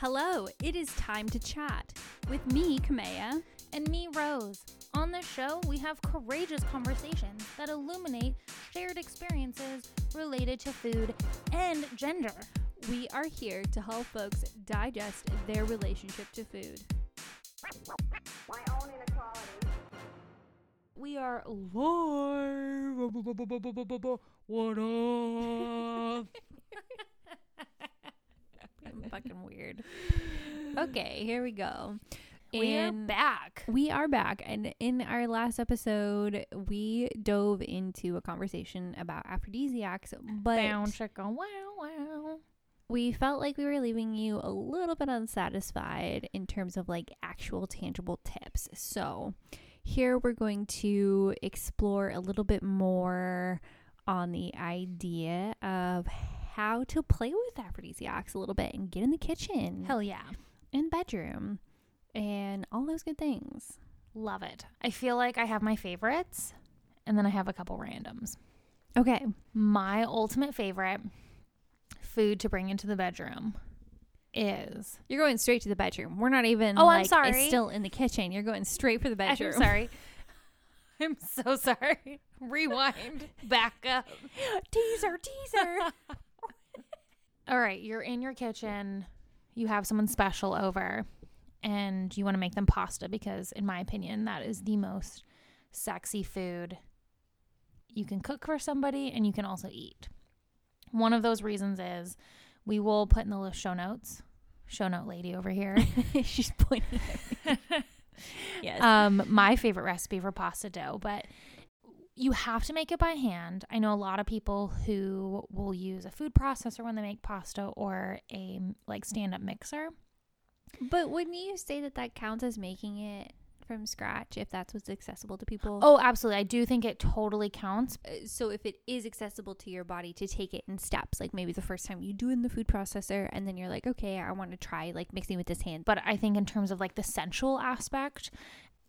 Hello, it is time to chat with me, Kamea. and me, Rose. On this show, we have courageous conversations that illuminate shared experiences related to food and gender. We are here to help folks digest their relationship to food. We are live. What up? Fucking weird. Okay, here we go. We're And back. We are back. And in our last episode, we dove into a conversation about aphrodisiacs, but Bound. Wow, wow. we felt like we were leaving you a little bit unsatisfied in terms of like actual tangible tips. So, here we're going to explore a little bit more on the idea of how to play with aphrodisiacs a little bit and get in the kitchen Hell yeah. and bedroom and all those good things. Love it. I feel like I have my favorites and then I have a couple randoms. Okay. My ultimate favorite food to bring into the bedroom is You're going straight to the bedroom. We're not even Oh, I'm like, sorry. still in the kitchen. You're going straight for the bedroom. I'm sorry. I'm so sorry. Rewind. Back up. teaser, teaser. All right, you're in your kitchen. You have someone special over and you want to make them pasta because in my opinion that is the most sexy food you can cook for somebody and you can also eat. One of those reasons is we will put in the show notes. Show note lady over here. She's pointing at me. yes. um, my favorite recipe for pasta dough, but you have to make it by hand. I know a lot of people who will use a food processor when they make pasta or a like stand up mixer. but wouldn't you say that that counts as making it from scratch if that's what's accessible to people? Oh, absolutely. I do think it totally counts. Uh, so if it is accessible to your body to take it in steps, like maybe the first time you do it in the food processor, and then you're like, okay, I want to try like mixing with this hand. But I think in terms of like the sensual aspect,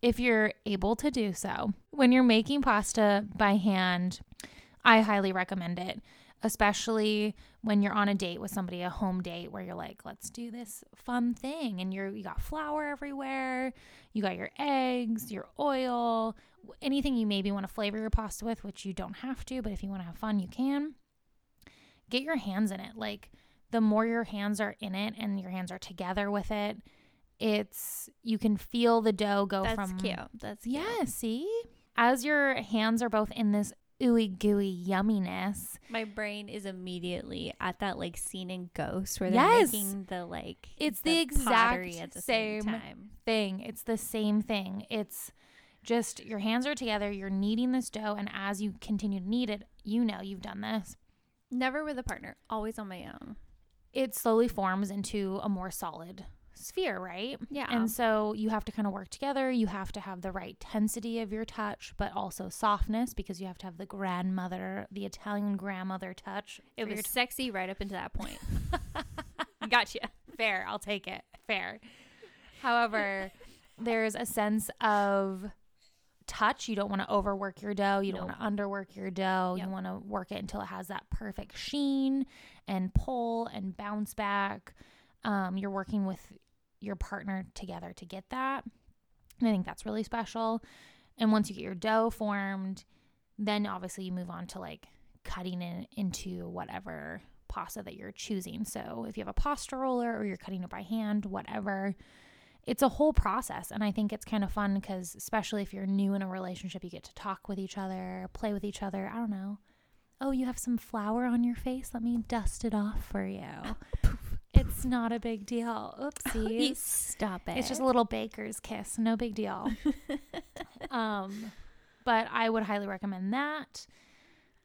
if you're able to do so, when you're making pasta by hand, I highly recommend it, especially when you're on a date with somebody, a home date where you're like, let's do this fun thing. And you're, you got flour everywhere, you got your eggs, your oil, anything you maybe want to flavor your pasta with, which you don't have to, but if you want to have fun, you can. Get your hands in it. Like, the more your hands are in it and your hands are together with it, it's you can feel the dough go that's from cute. That's cute. yeah, see? As your hands are both in this ooey gooey yumminess, My brain is immediately at that like scene in Ghost where they're Yes. making the like It's the exact at the same same thing. It's the same thing. It's just your hands are together, you're kneading this dough, and as you continue to knead it, you know you've done this. Never with a partner, always on my own. It slowly forms into a more solid sphere, right? Yeah. And so you have to kind of work together. You have to have the right tensity of your touch, but also softness because you have to have the grandmother, the Italian grandmother touch. it was sexy right up into that point. gotcha. fair. I'll take it. Fair. However, there's a sense of touch. You don't want to overwork your dough. You don't Nope. want to underwork your dough. Yep. You want to work it until it has that perfect sheen and pull and bounce back. Um, you're working with your partner together to get that. And I think that's really special. And once you get your dough formed, then obviously you move on to like cutting it into whatever pasta that you're choosing. So if you have a pasta roller or you're cutting it by hand, whatever, it's a whole process. And I think it's kind of fun because, especially if you're new in a relationship, you get to talk with each other, play with each other. I don't know. Oh, you have some flour on your face? Let me dust it off for you. It's not a big deal. Oopsies. Stop it. It's just a little baker's kiss. No big deal. um, but I would highly recommend that.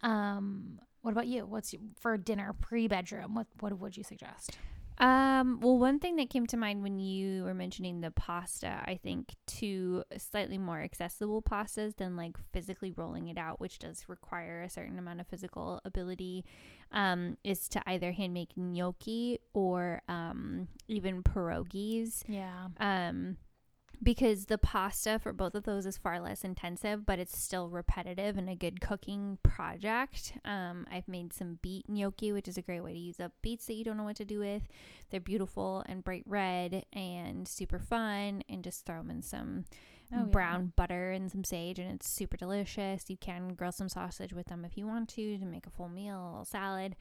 Um, what about you? What's your, for dinner pre bedroom? What what would you suggest? Um, well, one thing that came to mind when you were mentioning the pasta, I think to slightly more accessible pastas than like physically rolling it out, which does require a certain amount of physical ability, um, is to either hand make gnocchi or um, even pierogies. Yeah. Um, because the pasta for both of those is far less intensive, but it's still repetitive and a good cooking project. Um, I've made some beet gnocchi, which is a great way to use up beets that you don't know what to do with. They're beautiful and bright red and super fun, and just throw them in some Oh, yeah. brown butter and some sage, and it's super delicious. You can grill some sausage with them if you want to to make a full meal, a little salad.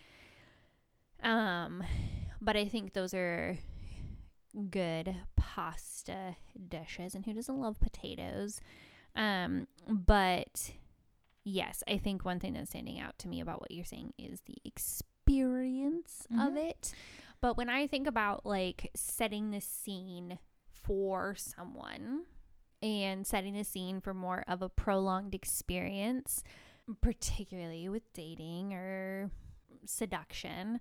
Um, but I think those are good pasta dishes and who doesn't love potatoes um but yes i think one thing that's standing out to me about what you're saying is the experience of Mhm. it but when i think about like setting the scene for someone and setting the scene for more of a prolonged experience particularly with dating or seduction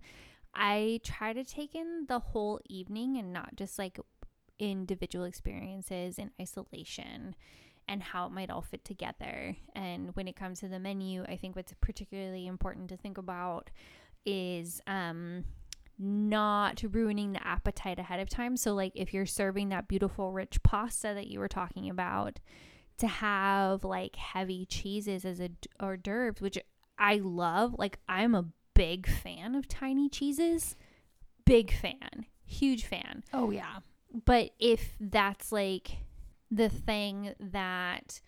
I try to take in the whole evening and not just like individual experiences in isolation and how it might all fit together. And when it comes to the menu, I think what's particularly important to think about is um not ruining the appetite ahead of time. So like if you're serving that beautiful rich pasta that you were talking about, to have like heavy cheeses as a hors d'oeuvres, which I love. Like I'm a big fan of tiny cheeses. Big fan. Huge fan. Oh yeah. But if that's like the thing that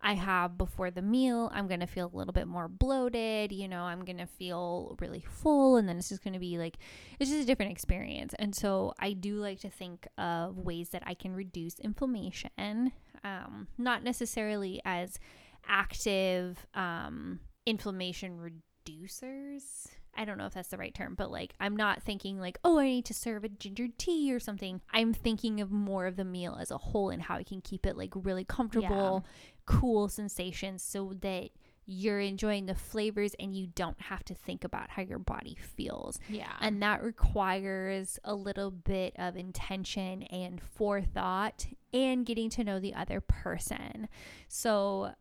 I have before the meal, I'm going to feel a little bit more bloated. You know, I'm going to feel really full. And then it's just going to be like, it's just a different experience. And so I do like to think of ways that I can reduce inflammation, um, not necessarily as active um, inflammation reducers. I don't know if that's the right term, but like I'm not thinking like, oh, I need to serve a ginger tea or something. I'm thinking of more of the meal as a whole and how I can keep it like really comfortable, cool sensations so that you're enjoying the flavors and you don't have to think about how your body feels. Yeah. And that requires a little bit of intention and forethought and getting to know the other person. So,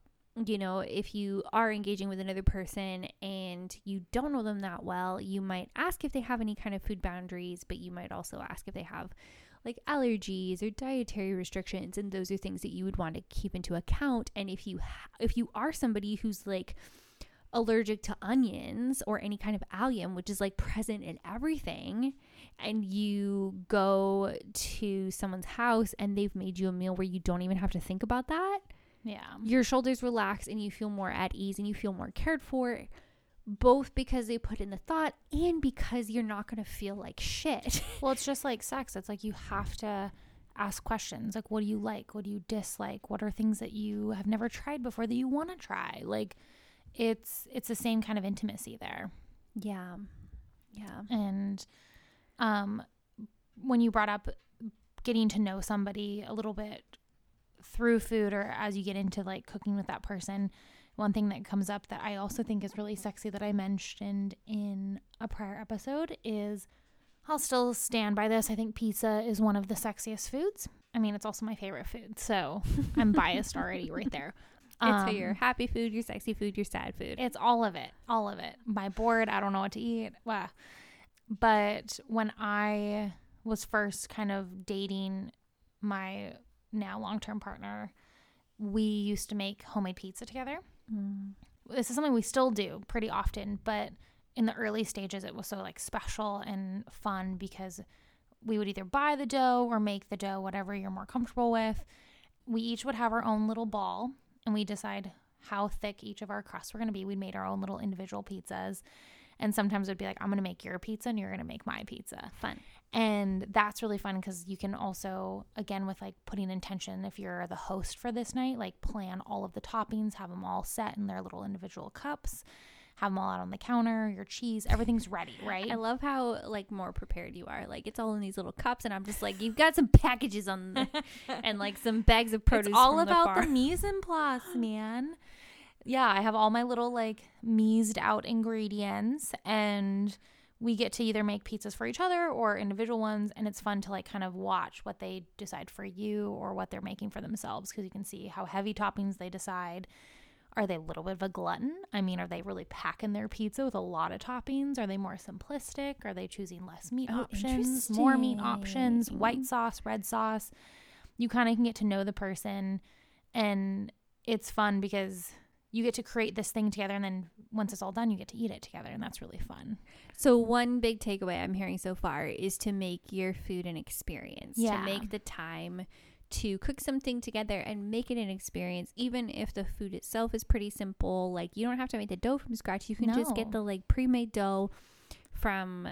you know, if you are engaging with another person and you don't know them that well, you might ask if they have any kind of food boundaries, but you might also ask if they have like allergies or dietary restrictions and those are things that you would want to keep into account. And if you ha- if you are somebody who's like allergic to onions or any kind of allium, which is like present in everything, and you go to someone's house and they've made you a meal where you don't even have to think about that, yeah. your shoulders relax and you feel more at ease and you feel more cared for, both because they put in the thought and because you're not going to feel like shit. Well, it's just like sex. It's like you have to ask questions like what do you like? What do you dislike? What are things that you have never tried before that you want to try? Like it's it's the same kind of intimacy there. yeah. Yeah. And um when you brought up getting to know somebody a little bit through food or as you get into like cooking with that person, one thing that comes up that I also think is really sexy that I mentioned in a prior episode is I'll still stand by this. I think pizza is one of the sexiest foods. I mean, it's also my favorite food, so I'm biased already right there. It's for Um, your happy food, your sexy food, your sad food. it's all of it, all of it. My bored, I don't know what to eat. Wow. But when I was first kind of dating my now long term partner, we used to make homemade pizza together. Mm. This is something we still do pretty often, but in the early stages, it was so like special and fun because we would either buy the dough or make the dough, whatever you're more comfortable with. We each would have our own little ball and we decide how thick each of our crusts were going to be. We made our own little individual pizzas. And sometimes it would be like, I'm going to make your pizza and you're going to make my pizza. Fun. And that's really fun because you can also, again, with like putting intention, if you're the host for this night, like plan all of the toppings, have them all set in their little individual cups, have them all out on the counter, your cheese, everything's ready, right? I love how like more prepared you are. Like it's all in these little cups, and I'm just like, you've got some packages on the and like some bags of produce. it's all about the, the, mise en place, man. Yeah, I have all my little like mised out ingredients and we get to either make pizzas for each other or individual ones and it's fun to like kind of watch what they decide for you or what they're making for themselves because you can see how heavy toppings they decide. Are they a little bit of a glutton? I mean, are they really packing their pizza with a lot of toppings? Are they more simplistic? Are they choosing less meat Oh, options, more meat options, white sauce, red sauce? you kind of can get to know the person and it's fun because you get to create this thing together and then once it's all done you get to eat it together and that's really fun So one big takeaway I'm hearing so far is to make your food an experience. Yeah. To make the time to cook something together and make it an experience, even if the food itself is pretty simple. Like you don't have to make the dough from scratch. You can just get the like pre-made dough from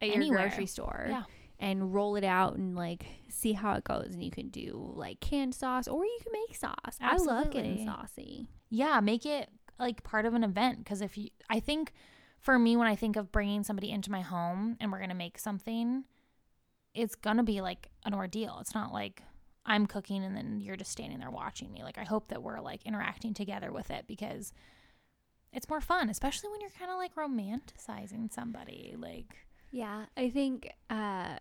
your Anywhere. grocery store. Yeah. And roll it out and like see how it goes. And you can do like canned sauce or you can make sauce. I love getting saucy. yeah make it like part of an event because if you i think for me when i think of bringing somebody into my home and we're going to make something it's going to be like an ordeal it's not like i'm cooking and then you're just standing there watching me like i hope that we're like interacting together with it because it's more fun especially when you're kind of like romanticizing somebody like Yeah, I think uh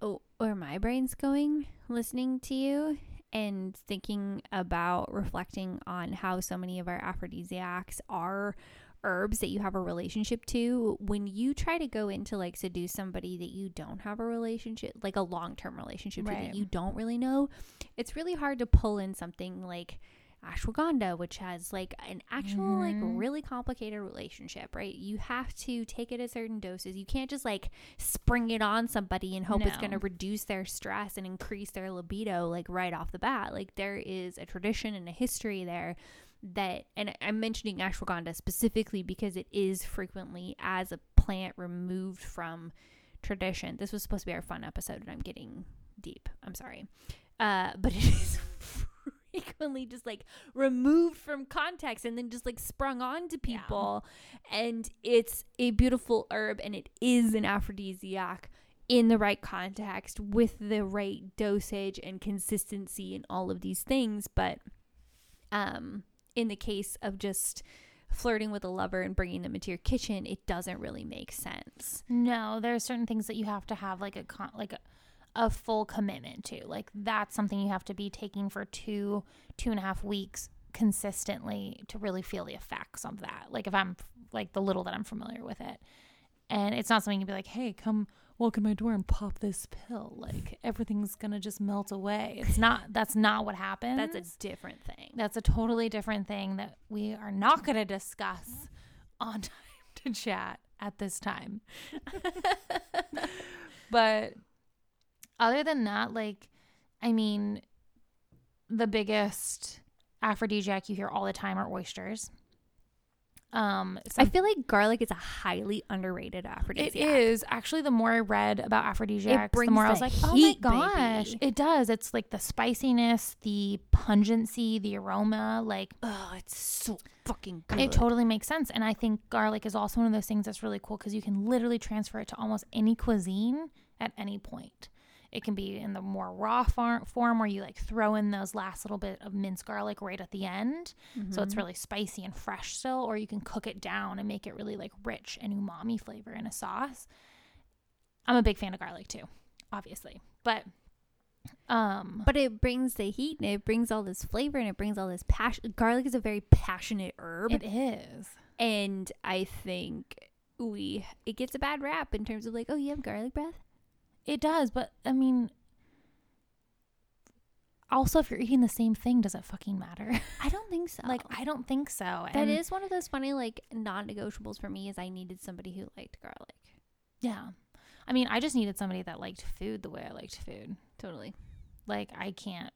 oh, where my brain's going listening to you and thinking about reflecting on how so many of our aphrodisiacs are herbs that you have a relationship to when you try to go into like seduce somebody that you don't have a relationship like a long-term relationship to that you don't really know it's really hard to pull in something like ashwagandha which has like an actual like Mhm. really complicated relationship right? You have to take it at certain doses. You can't just like spring it on somebody and hope it's going to reduce their stress and increase their libido like right off the bat. Like there is a tradition and a history there that and i'm mentioning ashwagandha specifically because it is frequently as a plant removed from tradition. This was supposed to be our fun episode and i'm getting deep. I'm sorry. Uh but it is frequently just like removed from context and then just like sprung on to Yeah. people. And it's a beautiful herb and it is an aphrodisiac in the right context with the right dosage and consistency and all of these things. But um in the case of just flirting with a lover and bringing them into your kitchen it doesn't really make sense. No, there are certain things that you have to have like a con- like a, a full commitment to. Like that's something you have to be taking for two two and a half weeks consistently to really feel the effects of that. Like if I'm like the little that I'm familiar with it, and it's not something you can be like, hey, come walk in my door and pop this pill. Like everything's gonna just melt away. It's not. That's not what happens. that's a different thing That's a totally different thing that we are not going to discuss on time to chat at this time. but other than that, like, I mean, the biggest aphrodisiac you hear all the time are oysters. Um, i feel like garlic is a highly underrated aphrodisiac It is actually the more I read about aphrodisiacs, the more I was like, oh my gosh, baby." it does. It's like the spiciness, the pungency, the aroma, like oh it's so fucking good It totally makes sense. And I think garlic is also one of those things that's really cool because you can literally transfer it to almost any cuisine at any point. It can be in the more raw far- form where you like throw in those last little bit of minced garlic right at the end. So it's Mhm. really spicy and fresh still, or you can cook it down and make it really like rich and umami flavor in a sauce. I'm a big fan of garlic too, obviously. But um But it brings the heat and it brings all this flavor and it brings all this passion. Garlic is a very passionate herb. it is. and I think we, it gets a bad rap in terms of like, oh, you have garlic breath? It does, but I mean, also if you're eating the same thing, does it fucking matter? I don't think so. like, I don't think so. that And is one of those funny, like, non negotiables for me is I needed somebody who liked garlic. yeah. I mean, I just needed somebody that liked food the way I liked food. Totally. Like, I can't.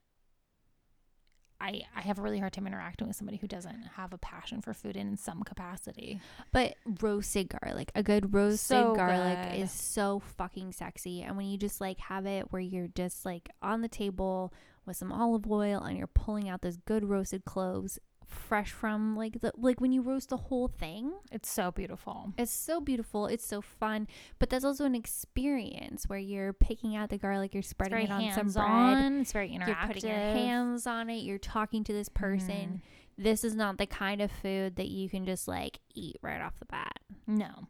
I I have a really hard time interacting with somebody who doesn't have a passion for food in some capacity. But roasted garlic, a good roasted So garlic good. is so fucking sexy. And when you just like have it where you're just like on the table with some olive oil and you're pulling out those good roasted cloves fresh from like the like when you roast the whole thing It's so beautiful. it's so beautiful it's so fun but that's also an experience where you're picking out the garlic you're spreading it on some bread on. It's very interactive. you're putting your hands on it you're talking to this person Mhm. this is not the kind of food that you can just like eat right off the bat No,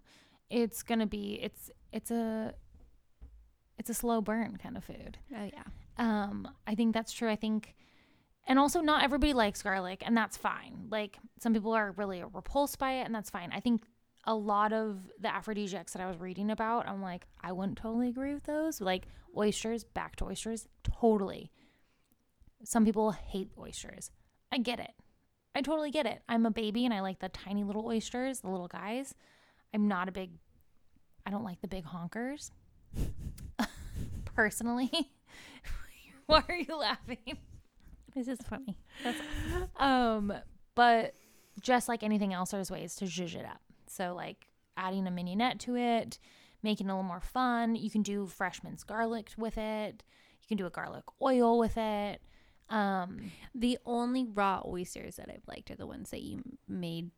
it's gonna be. It's it's a it's a slow burn kind of food. oh yeah Um, I think that's true. I think, and also not everybody likes garlic, and that's fine. Like some people are really repulsed by it, and that's fine. I think a lot of the aphrodisiacs that I was reading about, I'm like, I wouldn't totally agree with those. Like oysters, back to oysters, totally. Some people hate oysters. I get it. I totally get it. I'm a baby and I like the tiny little oysters, the little guys. I'm not a big I don't like the big honkers. Personally. Why are you laughing? This is funny. Um, but just like anything else, there's ways to zhuzh it up. So like adding a mignonette to it, making it a little more fun. You can do fresh minced garlic with it. You can do a garlic oil with it. Um, The only raw oysters that I've liked are the ones that you made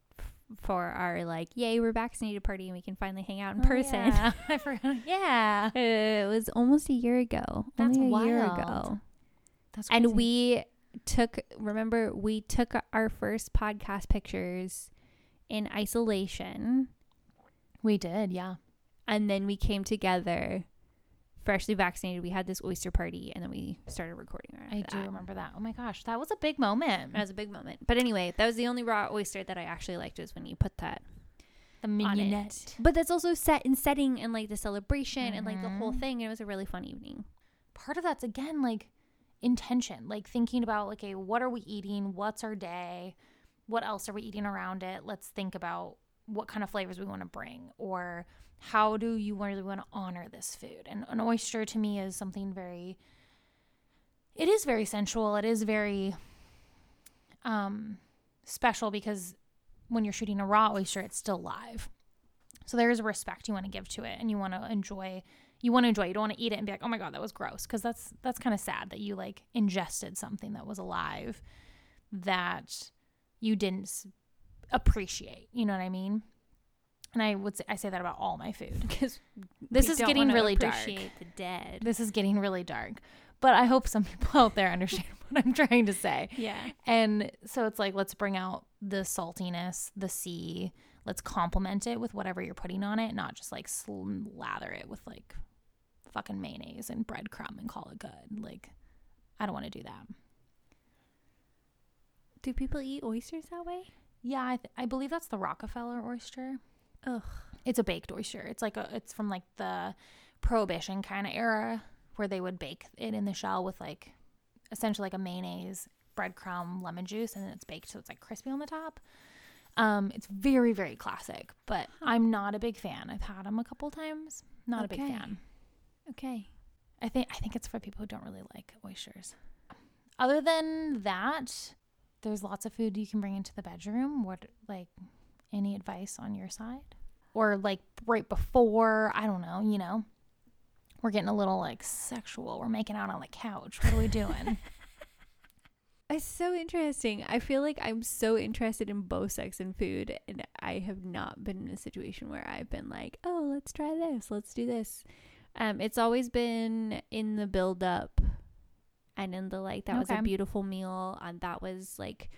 for our like, yay, we're vaccinated party and we can finally hang out in oh, person. yeah. I forgot. Yeah, it was almost a year ago. That's only a year ago. that's crazy. And we took remember we took our first podcast pictures in isolation we did. Yeah, and then we came together freshly vaccinated. We had this oyster party and then we started recording right I after do remember that. Oh my gosh, that was a big moment. That was a big moment. But anyway, that was the only raw oyster that I actually liked was when you put that The on mignonette. But that's also set in setting and like the celebration and like the whole Mhm. thing. And it was a really fun evening. part of that's again like intention like thinking about like okay what are we eating? What's our day? What else are we eating around it? Let's think about what kind of flavors we want to bring or how do you really want to honor this food? And an oyster to me is something very it is very sensual. It is very um special because when you're shooting a raw oyster it's still live. So there is a respect you want to give to it and you want to enjoy you want to enjoy. it. You don't want to eat it and be like, "Oh my god, that was gross," because that's that's kind of sad that you like ingested something that was alive that you didn't appreciate. You know what I mean? And I would say I say that about all my food. Because This is getting really dark. the dead. This is getting really dark, but I hope some people out there understand what I'm trying to say. Yeah. And so it's like, let's bring out the saltiness, the sea. Let's complement it with whatever you're putting on it, not just like slather it with like fucking mayonnaise and breadcrumb and call it good. Like, I don't want to do that. Do people eat oysters that way? Yeah, I, th- I believe that's the Rockefeller oyster. Ugh. It's a baked oyster. It's like a, it's from like the prohibition kind of era where they would bake it in the shell with like essentially like a mayonnaise, breadcrumb, lemon juice, and then it's baked so it's like crispy on the top. Um, it's very very classic, but I'm not a big fan. I've had them a couple times. Not a big fan. Okay. I think I think it's for people who don't really like oysters. Other than that, there's lots of food you can bring into the bedroom. What like any advice on your side? Or like right before, I don't know, you know. We're getting a little like sexual. We're making out on the couch. What are we doing? It's so interesting. I feel like I'm so interested in both sex and food, and I have not been in a situation where I've been like, "Oh, let's try this. Let's do this." Um, it's always been in the build up, and in the like. That was a beautiful meal, and that was like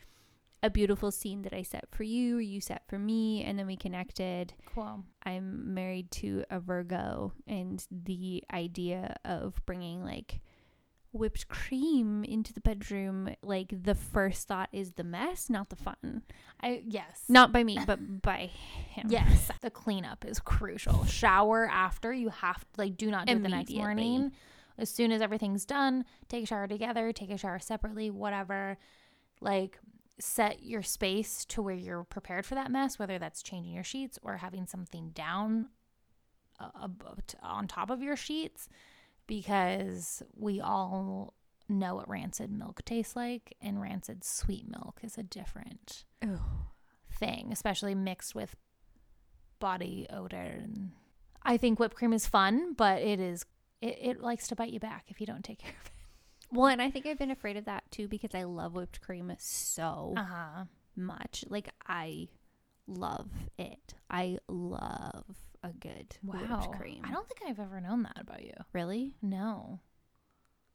a beautiful scene that I set for you, or you set for me, and then we connected. cool. I'm married to a Virgo, and the idea of bringing like whipped cream into the bedroom, like the first thought is the mess, not the fun. I yes. Not by me, but by him. Yes, the cleanup is crucial. Shower after you have to like do not do it the next morning. As soon as everything's done, take a shower together, take a shower separately, whatever. Like set your space to where you're prepared for that mess, whether that's changing your sheets or having something down uh, on top of your sheets because we all know what rancid milk tastes like and rancid sweet milk is a different thing, especially mixed with body odor. And I think whipped cream is fun, but it is it, it likes to bite you back if you don't take care of it. Well, and I think I've been afraid of that too because I love whipped cream so Uh huh. much. Like I love it. I love a good Wow. whipped cream. I don't think I've ever known that about you. really No.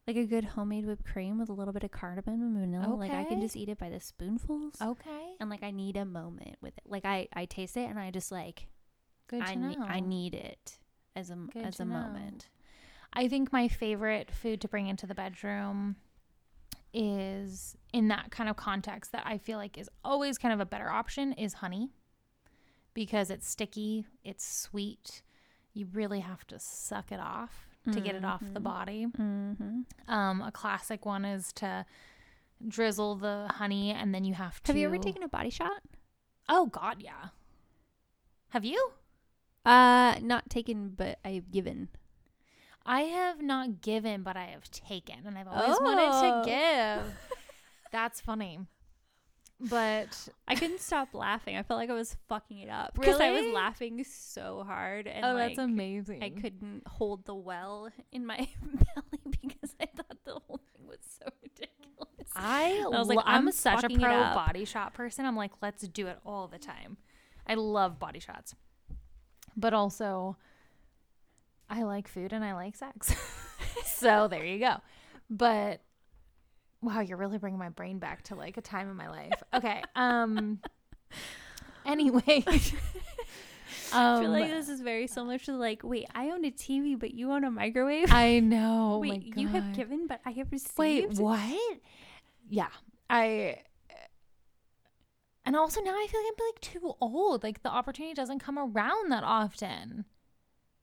like a good homemade whipped cream with a little bit of cardamom and vanilla. Okay. Like I can just eat it by the spoonfuls. Okay. and like I need a moment with it. Like I I taste it and I just like Good I ne- I need it as a Good as a know. moment. I think my favorite food to bring into the bedroom is in that kind of context that I feel like is always kind of a better option is honey because it's sticky, it's sweet. You really have to suck it off to get it off the Mhm. body. Mm-hmm. Um, a classic one is to drizzle the honey, and then you have to. Have you ever taken a body shot? Oh God, yeah. Have you? Uh, not taken, but I've given. I have not given, but I have taken, and I've always wanted Oh. to give. That's funny. But I couldn't stop laughing. I felt like I was fucking it up because I was laughing so hard, and oh, like, that's amazing. I couldn't hold the well in my belly because I thought the whole thing was so ridiculous. I, I was like, I'm, I'm such a pro body shot person. I'm like, let's do it all the time. I love body shots, but also, I like food and I like sex. so there you go. But wow, you're really bringing my brain back to like a time in my life. Okay. Um. Anyway. I feel like Um, this is very similar to like, wait, I own a TV, but you own a microwave. I know. wait, Oh my you have given, but I have received. Wait, what? Yeah, I. And also now I feel like I'm like too old. Like the opportunity doesn't come around that often.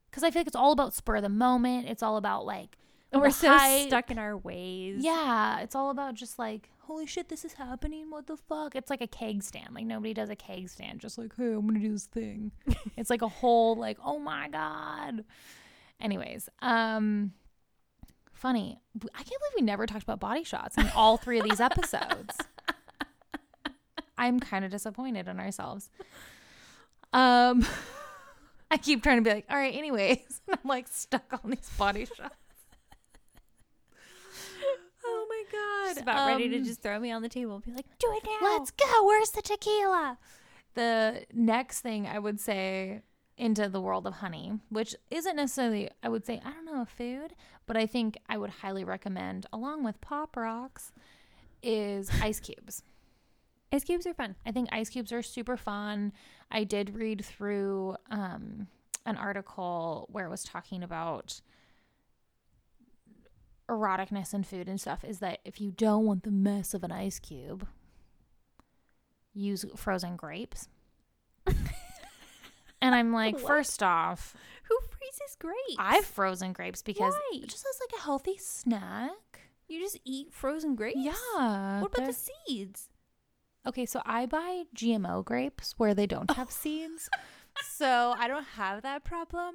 Because I feel like it's all about spur of the moment. It's all about like We're so hype. stuck in our ways. Yeah, it's all about just like holy shit, this is happening. What the fuck? It's like a keg stand. Like nobody does a keg stand. Just like hey, I'm gonna do this thing. it's like a whole like oh my god. Anyways, um, funny. I can't believe we never talked about body shots in all three of these episodes. I'm kind of disappointed in ourselves. Um, I keep trying to be like, all right, anyways, I'm like stuck on these body shots. oh my god! Just about ready to Um, just throw me on the table and be like, do it now. Let's go. Where's the tequila? The next thing I would say into the world of honey, which isn't necessarily, I would say, I don't know, a food, but I think I would highly recommend, along with Pop Rocks, is ice cubes. Ice cubes are fun. I think ice cubes are super fun. I did read through um, an article where it was talking about eroticness in food and stuff. Is that if you don't want the mess of an ice cube, use frozen grapes. and I'm like, What? first off, Who freezes grapes? I've frozen grapes because Why? it just as like a healthy snack. You just eat frozen grapes? Yeah. What about the seeds? Okay, so I buy GMO grapes where they don't have seeds. So I don't have that problem.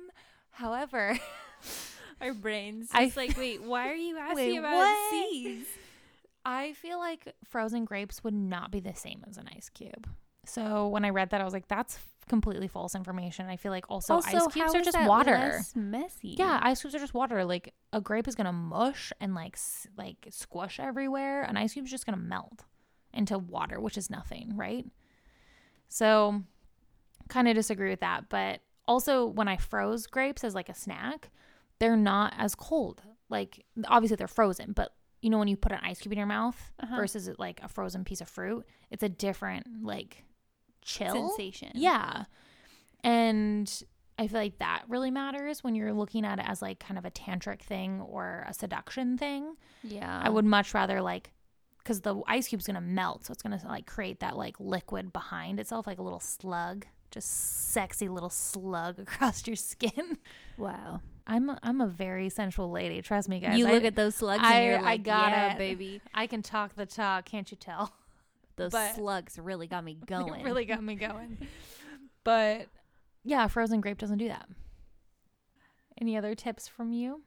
However, Our brains. I Just like, wait, why are you asking Wait, about what? seeds? I feel like frozen grapes would not be the same as an ice cube. So when I read that, I was like, that's completely false information. I feel like also, ice cubes are just water. messy. Yeah, ice cubes are just water. Like a grape is gonna mush and like s- like squish everywhere. An ice cube's just gonna melt into water, which is nothing, right? So, kind of disagree with that. But also, when I froze grapes as like a snack, they're not as cold. Like obviously they're frozen, but you know when you put an ice cube in your mouth Uh-huh. versus it like a frozen piece of fruit, it's a different like chill sensation. yeah. And I feel like that really matters when you're looking at it as like kind of a tantric thing or a seduction thing. Yeah. I would much rather like because the ice cube's gonna melt, so it's gonna like create that like liquid behind itself, like a little slug, just sexy little slug across your skin. Wow. I'm a, I'm a very sensual lady. Trust me, guys. you I, look at those slugs I- and you're I like, got yeah, it. baby. I can talk the talk, can't you tell? Those But- slugs really got me going. Really got me going. But yeah, frozen grape doesn't do that. Any other tips from you?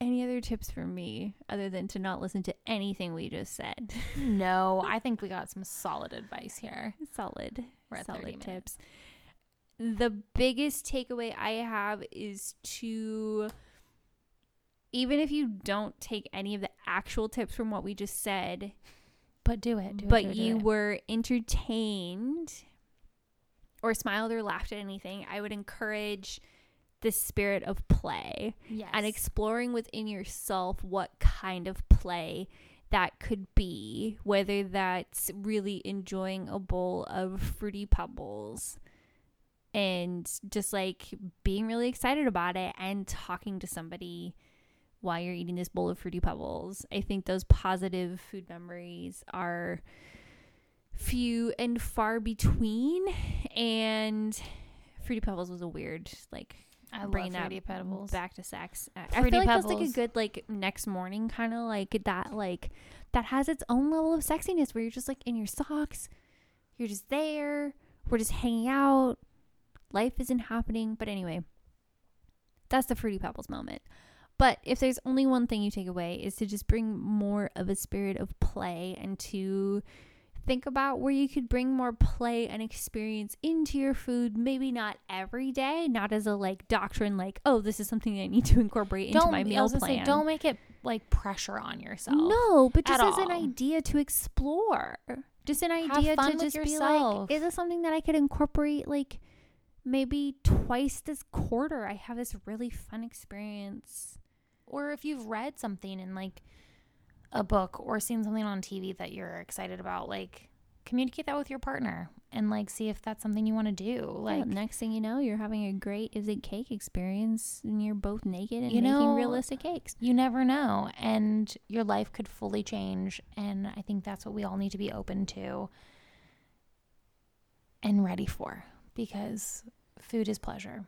Any other tips for me other than to not listen to anything we just said? No, I think we got some solid advice here. solid. Solid 30 minutes. tips. The biggest takeaway I have is to even if you don't take any of the actual tips from what we just said, But do it. Do it, but it, do you it. were entertained or smiled or laughed at anything, I would encourage the spirit of play yes. and exploring within yourself what kind of play that could be, whether that's really enjoying a bowl of fruity pebbles and just like being really excited about it and talking to somebody while you're eating this bowl of fruity pebbles. I think those positive food memories are few and far between and fruity pebbles was a weird like I love bringing that fruity pebbles. back to sex. I- I feel like that's like a good like next morning kind of like that like that has its own level of sexiness where you're just like in your socks, you're just there, we're just hanging out, life isn't happening. But anyway, that's the Fruity Pebbles moment. But if there's only one thing you take away is to just bring more of a spirit of play and to think about where you could bring more play and experience into your food maybe not every day not as a like doctrine like oh this is something i need to incorporate into don't my meal plan Say, don't make it like pressure on yourself. no but just as an idea to explore just an idea to just be like is this something that i could incorporate like maybe twice this quarter i have this really fun experience. Or if you've read something in like a book or seen something on TV that you're excited about, like communicate that with your partner and like see if that's something you want to do. like Like next thing you know you're having a great is it cake experience and you're both naked and You making know, realistic cakes. you never know and your life could fully change and I think that's what we all need to be open to and ready for because food is pleasure.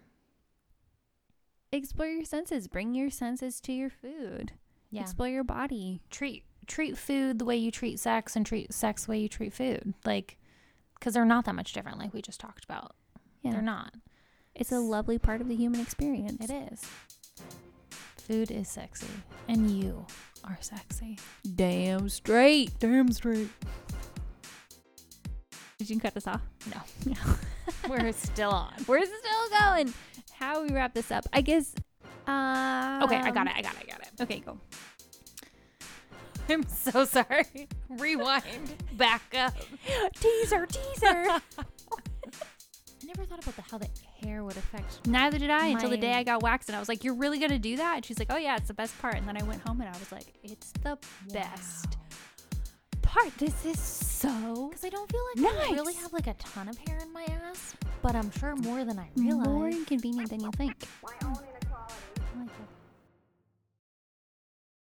explore your senses bring your senses to your food Yeah. explore your body treat treat food the way you treat sex and treat sex the way you treat food. Like cuz they're not that much different like we just talked about. yeah They're not. it's a lovely part of the human experience It is. Food is sexy, and you are sexy. damn straight Damn straight. did you cut us off No. No, we're still on. we're still going how we wrap this up i guess um, Okay, I got it. I got it. I got it. okay go I'm so sorry. Rewind. Back up. teaser teaser I never thought about the, how the hair would affect. neither did i until the day i got waxed and i was like you're really gonna do that and she's like oh yeah it's the best part and then i went home and i was like it's the best this is so Because I don't feel like nice. I really have like a ton of hair in my ass, but I'm sure more than I realize. More inconvenient than you think. My own inequality.